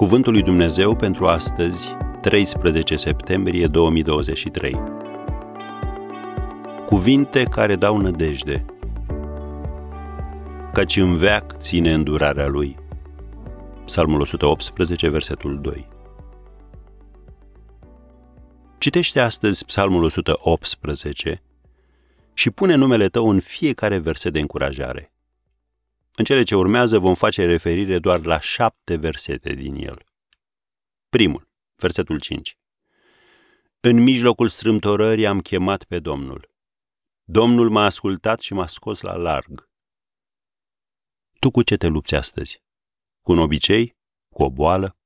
Cuvântul lui Dumnezeu pentru astăzi, 13 septembrie 2023. Cuvinte care dau nădejde. Căci în veac ține îndurarea lui. Psalmul 118, versetul 2. Citește astăzi Psalmul 118 și pune numele tău în fiecare verset de încurajare. În cele ce urmează vom face referire doar la șapte versete din el. Primul, versetul 5. În mijlocul strâmtorării am chemat pe Domnul. Domnul m-a ascultat și m-a scos la larg. Tu cu ce te lupți astăzi? Cu un obicei? Cu o boală?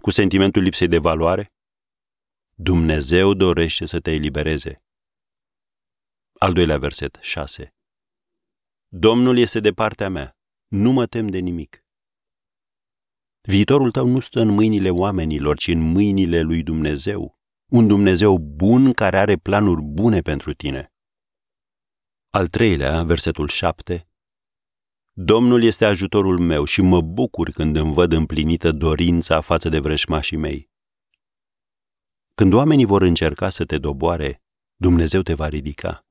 Cu sentimentul lipsei de valoare? Dumnezeu dorește să te elibereze. Al doilea verset, 6. Domnul este de partea mea nu mă tem de nimic. Viitorul tău nu stă în mâinile oamenilor, ci în mâinile lui Dumnezeu, un Dumnezeu bun care are planuri bune pentru tine. Al treilea, versetul 7. Domnul este ajutorul meu și mă bucur când îmi văd împlinită dorința față de vrășmașii mei. Când oamenii vor încerca să te doboare, Dumnezeu te va ridica.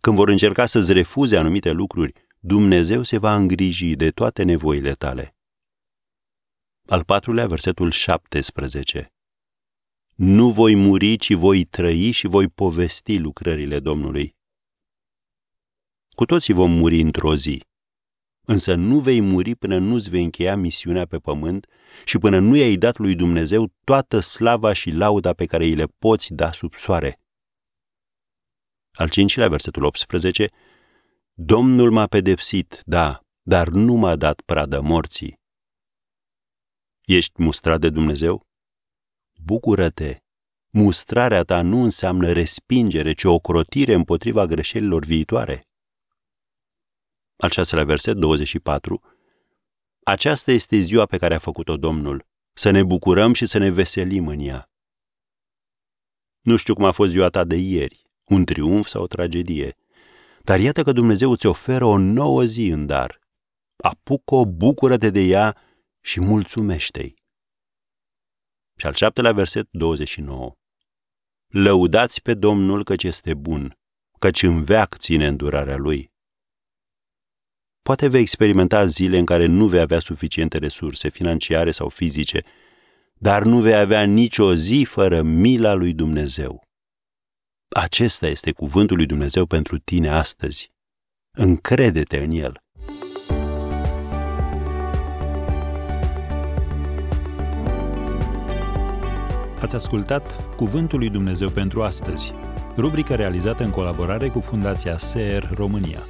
Când vor încerca să-ți refuze anumite lucruri, Dumnezeu se va îngriji de toate nevoile tale. Al patrulea, versetul 17. Nu voi muri, ci voi trăi și voi povesti lucrările Domnului. Cu toții vom muri într-o zi, însă nu vei muri până nu-ți vei încheia misiunea pe pământ și până nu i-ai dat lui Dumnezeu toată slava și lauda pe care îi le poți da sub soare. Al cincilea, versetul 18, Domnul m-a pedepsit, da, dar nu m-a dat pradă morții. Ești mustrat de Dumnezeu? Bucură-te! Mustrarea ta nu înseamnă respingere, ci o crotire împotriva greșelilor viitoare. Al șaselea verset 24 Aceasta este ziua pe care a făcut-o Domnul, să ne bucurăm și să ne veselim în ea. Nu știu cum a fost ziua ta de ieri, un triumf sau o tragedie, dar iată că Dumnezeu îți oferă o nouă zi în dar. Apucă-o, bucură-te de ea și mulțumește-i. Și al șaptelea verset 29. Lăudați pe Domnul căci este bun, căci în veac ține îndurarea Lui. Poate vei experimenta zile în care nu vei avea suficiente resurse financiare sau fizice, dar nu vei avea nicio zi fără mila lui Dumnezeu. Acesta este cuvântul lui Dumnezeu pentru tine astăzi. Încrede-te în el. Ați ascultat Cuvântul lui Dumnezeu pentru astăzi, rubrica realizată în colaborare cu Fundația SER România.